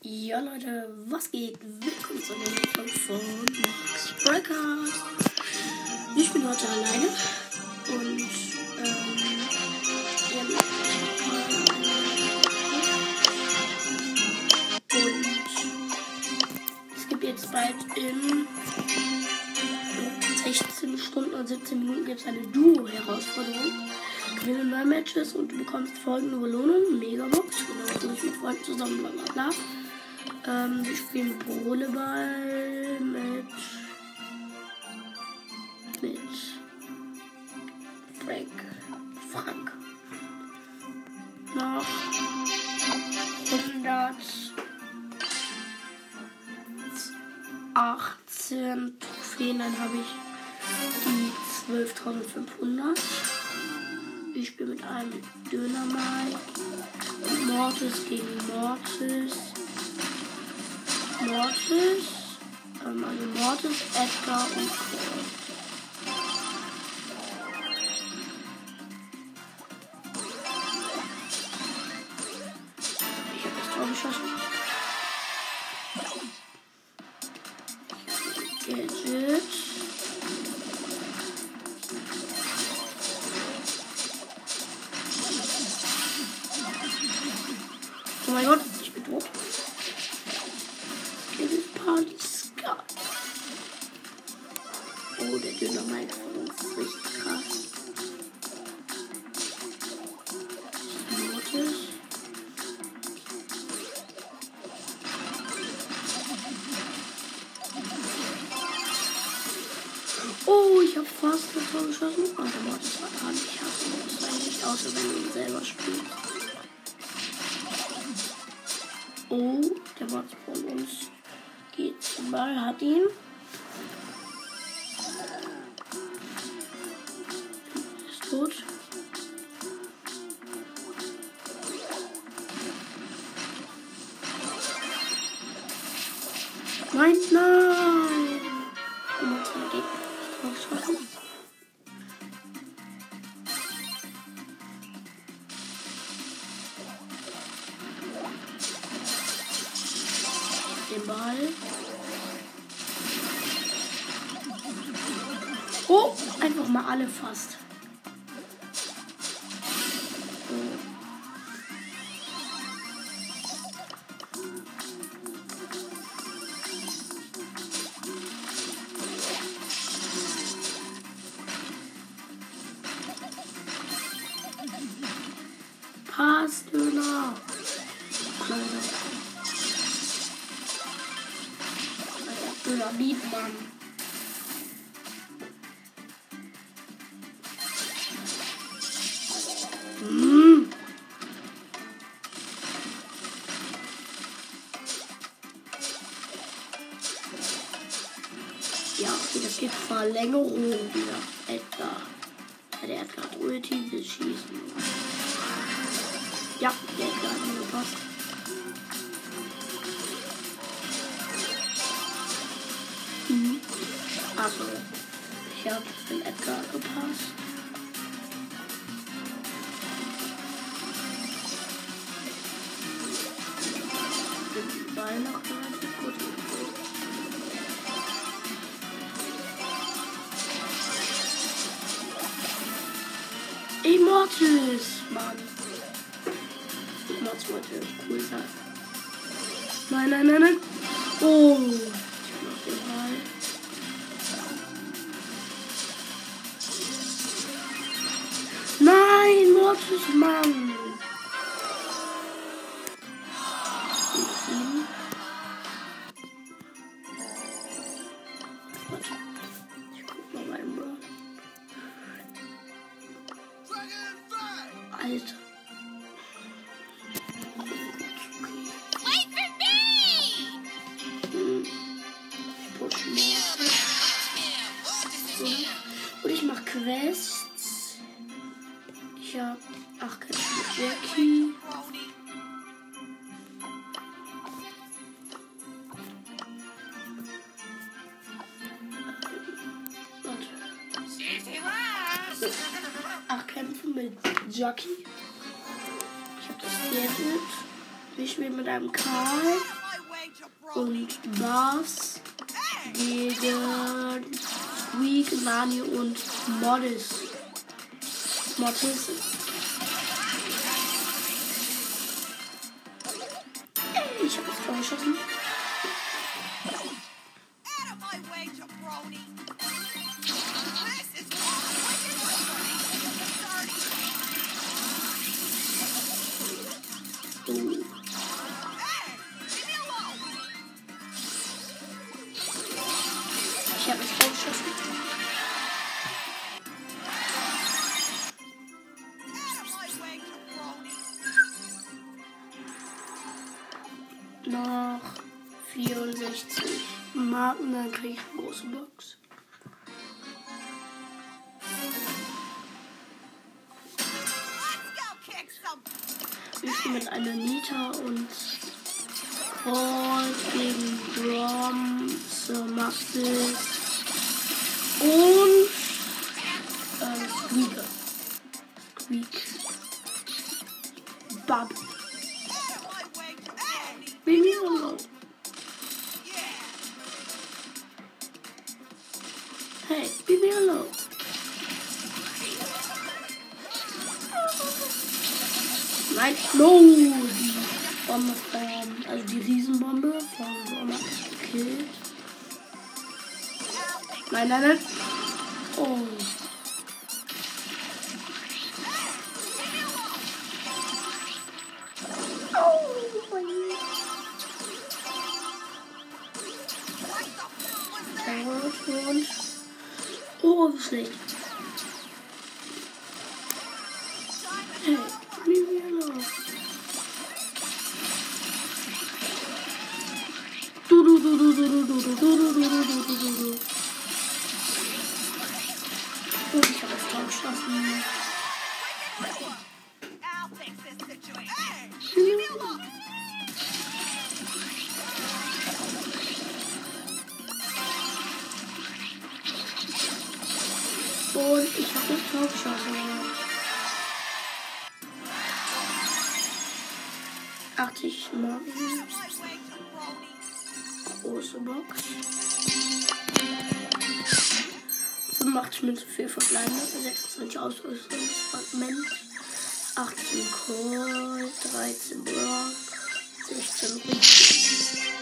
Ja, Leute, was geht? Willkommen zu einer Folge von Max Breakers. Ich bin heute alleine und ähm, ja, und es gibt jetzt bald in 16 Stunden und 17 Minuten gibt es eine Duo-Herausforderung. Gewinne neue Matches und du bekommst folgende Belohnung. Megabox, genau, du bist mit Freunden zusammen, bla bla bla. Ähm, wir spielen Volleyball mit. mit. Frank. Frank. Noch 118 Trophäen, dann habe ich die 12.500. Ich spiele mit einem Döner Mike. Mortis gegen Mortis. Mortis, ähm, also Mortis, Edgar und Colt. Tor geschossen. Oh, der Mortis war. Ich hasse Mortis eigentlich, außer wenn du ihn selber spielst. Oh, der Mortis von uns geht zum Ball, hat ihn. Den Ball. Oh, einfach mal alle fast. Verlängerung wieder. Edgar. Der hat gerade Ulti, will schießen. Ja, der Edgar hat mir gepasst. Mhm. Also, ich habe den Edgar gepasst. Den Ball noch relativ gut. Immortals, Mann. Immortals wollte cool sein. Nein, nein, nein, nein. Oh, ich noch den. Nein, Mortis, Mann. Ducky. Ich hab das Viertel. Ich spiele mit einem Karl und Buzz gegen Squeak, Mario und Mortis. Mortis. Ich hab das voll geschossen. Ich bin mit einer Nita und Call gegen Grom, Sir Maxis und äh, Squeaker. Squeak. så snyggt. Box. 85 Münzen für verbleibende, 26 Ausrüstungsfragment, 18 Kohl, 13 Block, 16 Rüstung.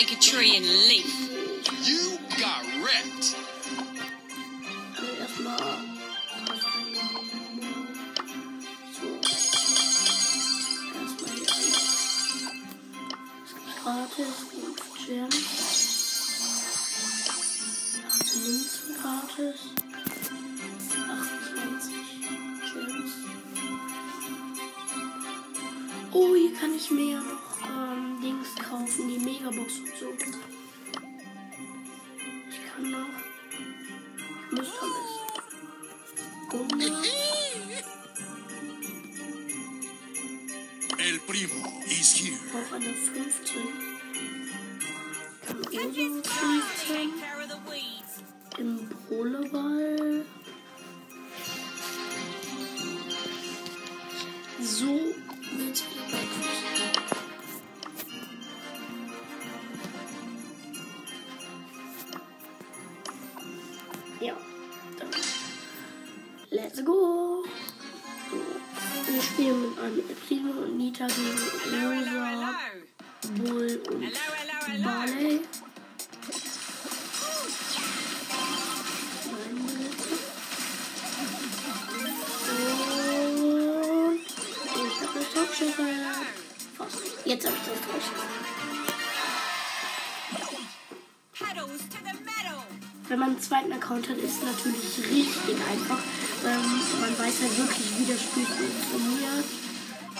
like a tree in leaf. Wenn man einen zweiten Account hat, ist es natürlich richtig einfach. Ähm, man weiß halt wirklich, wie das Spiel funktioniert.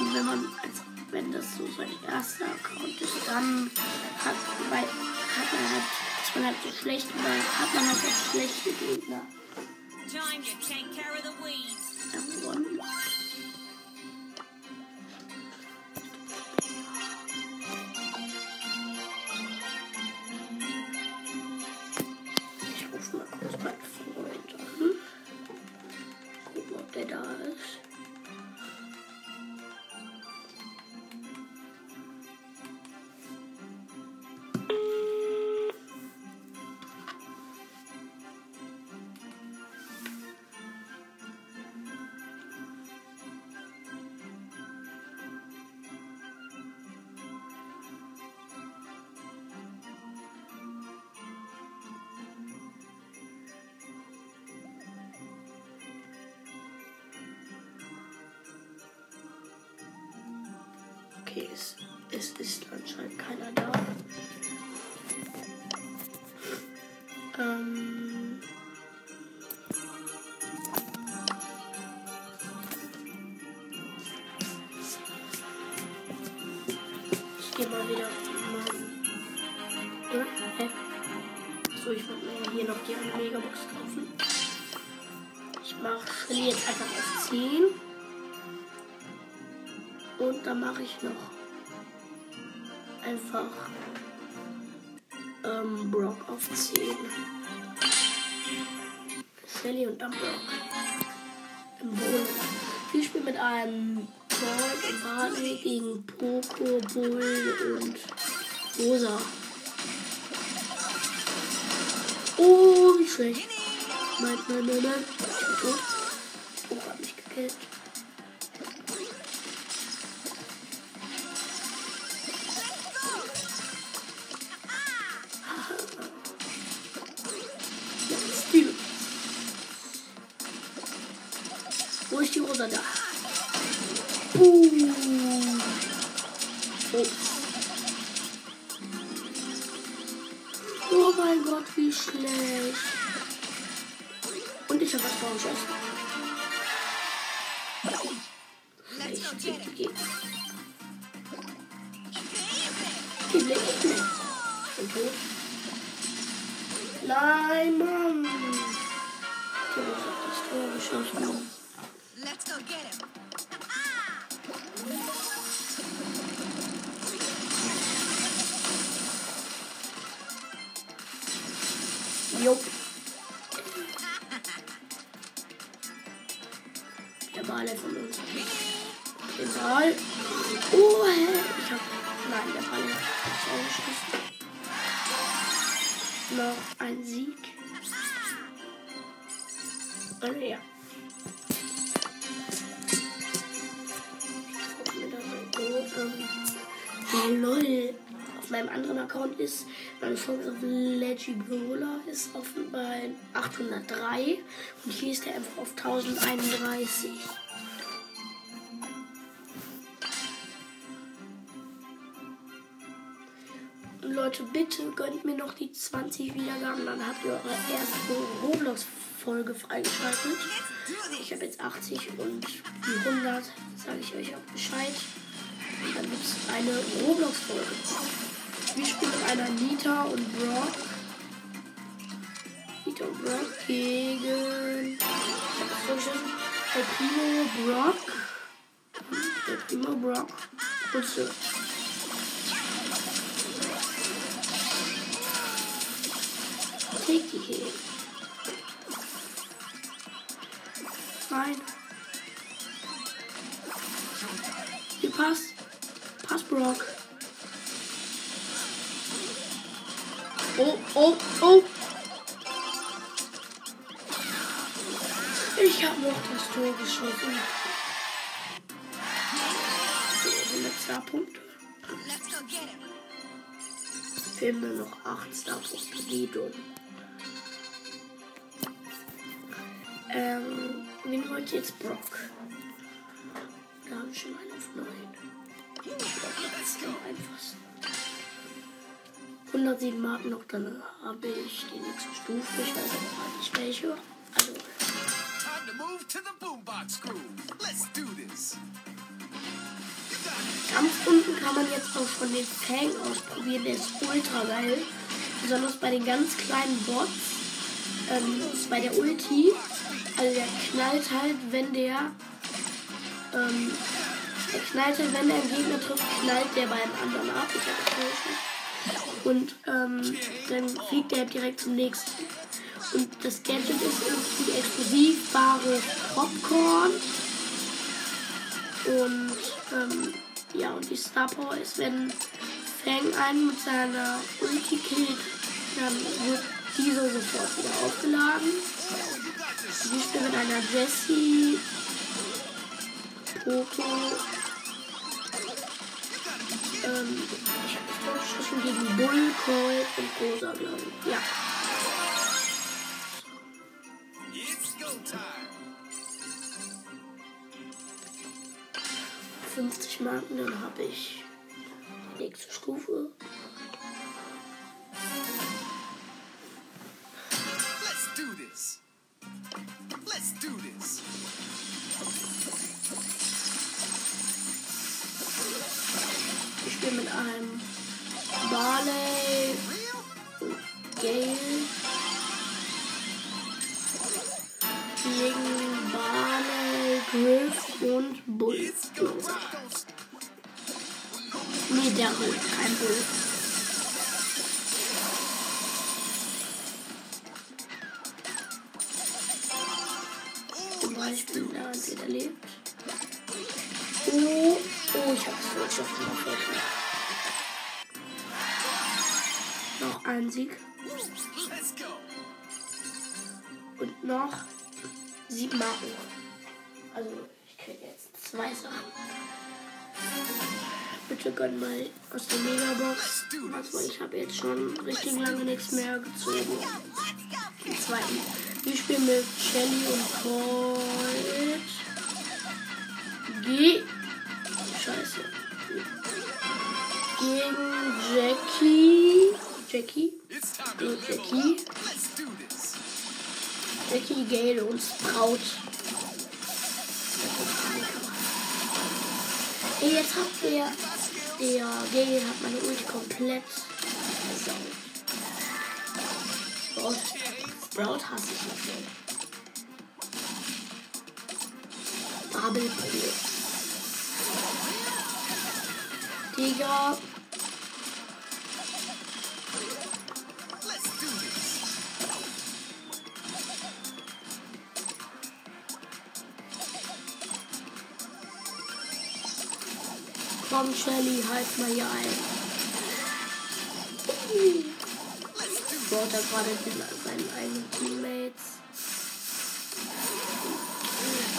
Und wenn man, also wenn das so sein erster Account ist, dann hat, weil, hat man halt, ist man halt so schlecht, weil hat man halt auch schlechte Gegner. Time to take care of the weeds. Okay, es, es ist anscheinend keiner da. Ähm, Brock auf 10. Shelly und dann Brock. Im Boden. Wir spielen mit einem Colt und Barley gegen Poco, Bull und Rosa. Oh, wie schlecht. Nein, nein, nein, nein. Oh, hab mich gekillt. Ich habe was go Schlecht get him. gegeben. Gibble, gibble. Und tot. Nein, Mann. Ich habe auf das Tor geschossen. Let's go get him. Jupp. Lol. Auf meinem anderen Account ist meine Chance auf Leggy ist bei 803 und hier ist er einfach auf 1031. Und Leute, bitte gönnt mir noch die 20 Wiedergaben, dann habt ihr eure erste Roblox-Folge freigeschaltet. Ich habe jetzt 80 und die 100 sage ich euch auch Bescheid. Dann gibt es eine Roblox-Folge. Wir spielen mit einer Nita und Brock. Nita und Brock gegen. Der Primo Brock. Der Primo Brock. Take die hier. Nein. Brock. Oh, oh, oh. Ich habe noch das Tor geschossen. So, 100 Starpunkte. Let's go get him. Fehlen mir noch 8 Starpunkte. Wiedon. Ähm, wen wollt jetzt Brock? Da habe ich schon einen auf 9. Einfachsten. 107 Marken noch, dann habe ich die nächste Stufe. Ich weiß aber nicht welche. Also, Time to move to the boombox groove. Let's do this. Unten kann man jetzt auch schon den Fang ausprobieren. Der ist ultra geil. Besonders bei den ganz kleinen Bots. Ähm, bei der Ulti. Also der knallt halt, wenn der. Ähm, der knallt halt, wenn der einen Gegner trifft, knallt der bei einem anderen ab. Ich hab das nicht. Und ähm, dann fliegt der direkt zum nächsten. Und das Gadget ist irgendwie explosivbare Popcorn. Und ähm, ja, und die Star Power ist, wenn Fang einen mit seiner Ulti killt, dann wird dieser sofort wieder aufgeladen. Wir spielen mit einer Jessie, Poco, schon gegen Bull, Colt und Rosa, glaube ich. Ja. It's go time. 50 Marken, dann habe ich nächste Zum Beispiel, der entweder lebt. Oh, oh, ich hab's den Oberfläche. Noch ein Sieg. Und noch sieben Marken. Also, ich kriege jetzt zwei Sachen. Bitte gönn mal aus der Megabox. Also, ich habe jetzt schon richtig lange nichts mehr gezogen. Den zweiten. Wir spielen mit Shelly und Colt. G. Scheiße. Gegen Jackie. Jackie. Und Jackie. Jackie, Gale und Sprout. Ey, jetzt hat der, der Gale hat meine Ulti komplett versaut. Sprout hasse ich nicht. Bubble Pool. Digga, komm Shelly, halt mal hier ein. Sprout hat gerade eigenen Teammates.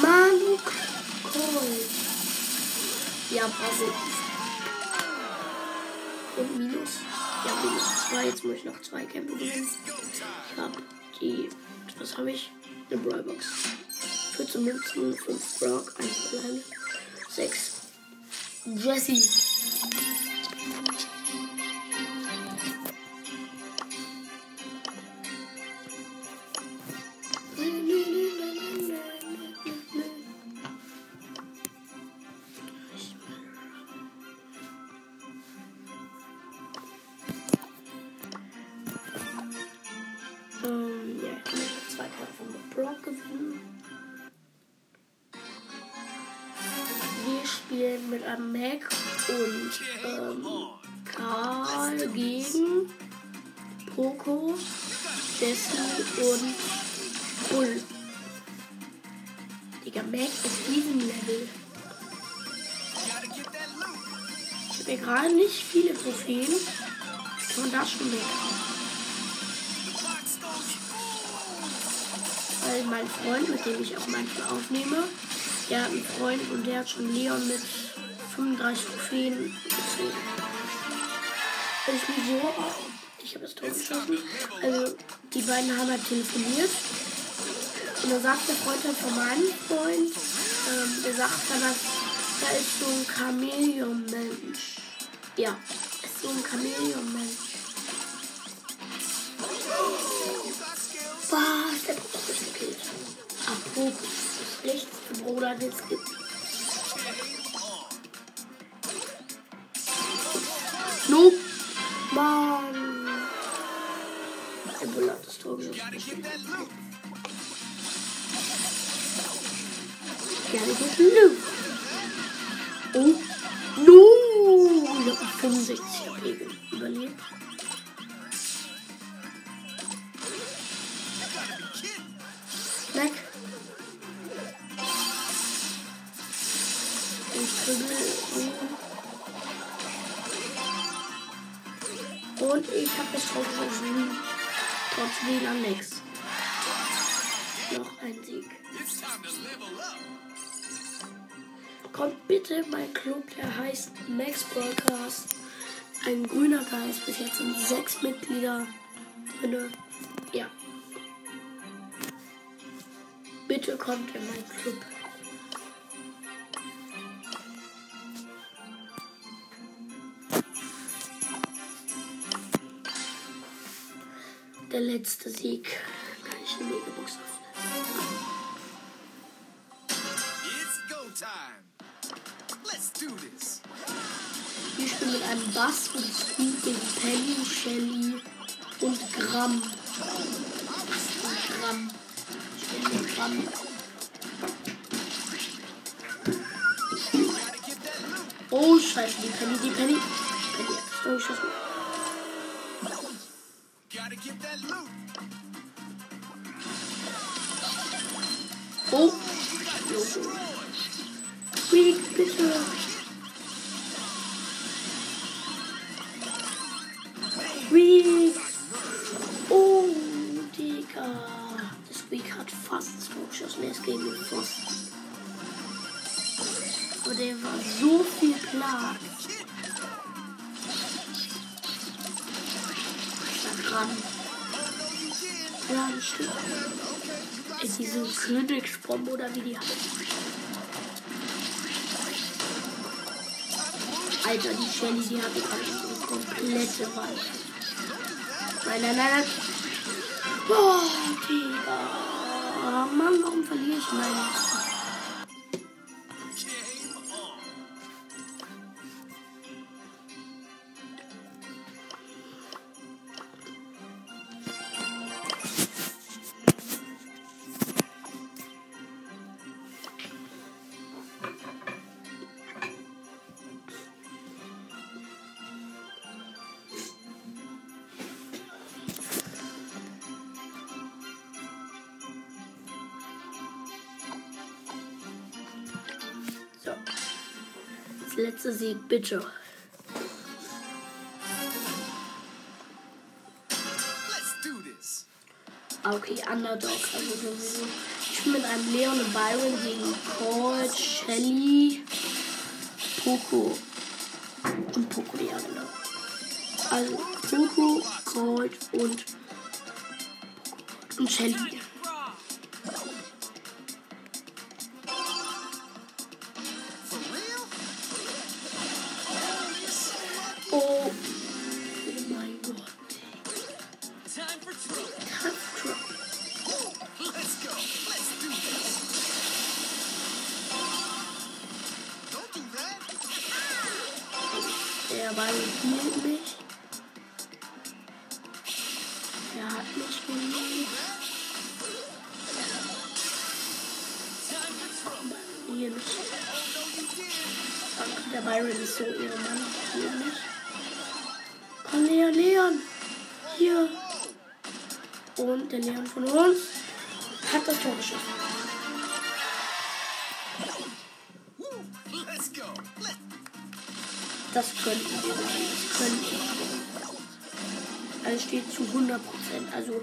Mann, du Colt. Ja, bravo. Und Minus. Ja, minus zwei. Jetzt muss ich noch zwei Kämpfe gewinnen. Ich hab die. Was habe ich? Eine Brawlbox. 14 Münzen, 5 Brock, 1 Brawler, 6 Jessie. Poco, Jessie und Bull. Digga, Mac ist diesem Level. Ich habe ja gerade nicht viele Trophäen. Und das schon weg. Weil mein Freund, mit dem ich auch manchmal aufnehme, der hat einen Freund und der hat schon Leon mit 35 Trophäen gezogen. Ist nicht so auch habe das Tor geschossen. Also, die beiden haben halt telefoniert. Und da sagt der Freund halt von meinem Freund, ähm, der sagt dann, halt, da ist so ein Chameleon-Mensch. Ja, ist so ein Chameleon-Mensch. Boah, ist Der Bruder ist gekillt. Apropos, rechts der Bruder ist gekillt. Nope. Boah. Das geschossen. Gotta get loot. Oh. No. Ich hab 65 HP überlebt. Weg. Ich kriege. Und ich habe es drauf geschossen. Trotz WLAN nix. Noch ein Sieg. Kommt bitte in mein Club, der heißt Max Broadcast. Ein grüner Geist. Bis jetzt sind sechs Mitglieder drin. Ja. Bitte kommt in meinen Club. Der letzte Sieg. Kann ich eine Megabox öffnen? It's go time. Let's do this. Wir spielen mit einem Bass und Squeak gegen Penny, Shelly und Gramm. Und Gramm. Ich spiele mit Gramm. Oh, scheiße, die Penny, die Penny. Penny hat das Oh. Squeak, bitte. Diese Königsbombe oder wie die heißt. Alter, die Shelly, die hatte gerade so komplette Wand. Nein, nein, nein, nein. Boah, Digga. Mann, warum verliere ich meine? Letzte Sieg, bitte. Ah, Okay, Underdog. Also. Ich bin mit einem Leon und Byron gegen Colt, Shelly, Poco. Und Poco, ja genau. Also Poco, Colt und und Shelly. Uns hat das Tor geschossen. Das könnten wir machen. Das könnten wir. Also steht zu 100 Prozent. Also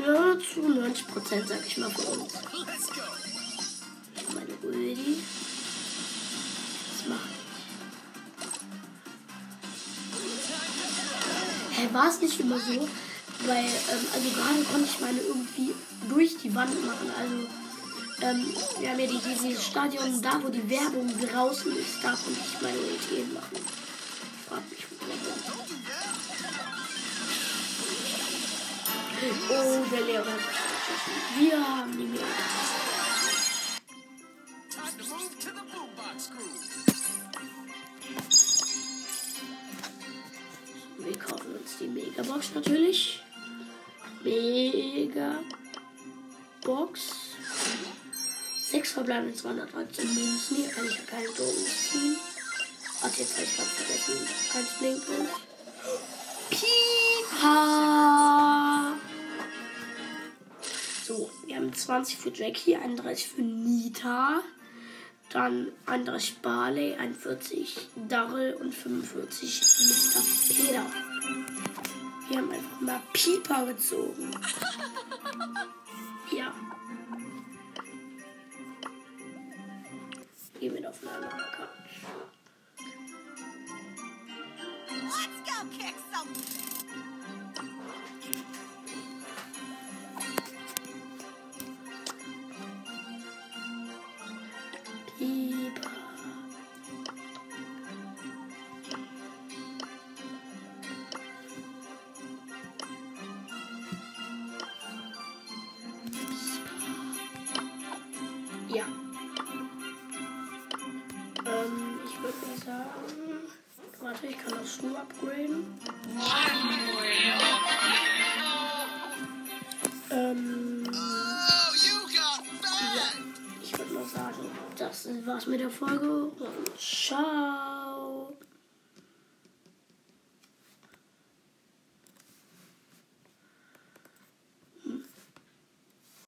ja, zu 90 Prozent, sag ich mal, für uns. go. Meine Rödi. Was macht Hä, war es nicht immer so? Weil, ähm, also gerade konnte ich meine irgendwie durch die Wand machen. Also, ähm, wir haben ja die, dieses Stadion da, wo die Werbung draußen ist, da konnte ich meine Ulti machen. Frag mich, Oh, der Lehrer Wir haben die Lehrer. Wir kaufen uns die Mega-Box natürlich. Mega Box. Sechs verbleibende 213 Münzen. Hier kann ich ja keine Drogen ziehen. Ach, jetzt habe ich gerade vergessen. Eins blinkt und. Pipa! So, wir haben 20 für Jackie, 31 für Nita. Dann 31 Barley, 41 Darrell und 45 Mr. Peter. Wir haben einfach mal Pieper gezogen. Ja. Gehen wir auf eine andere Karte. Let's go kick some. Folge und ciao.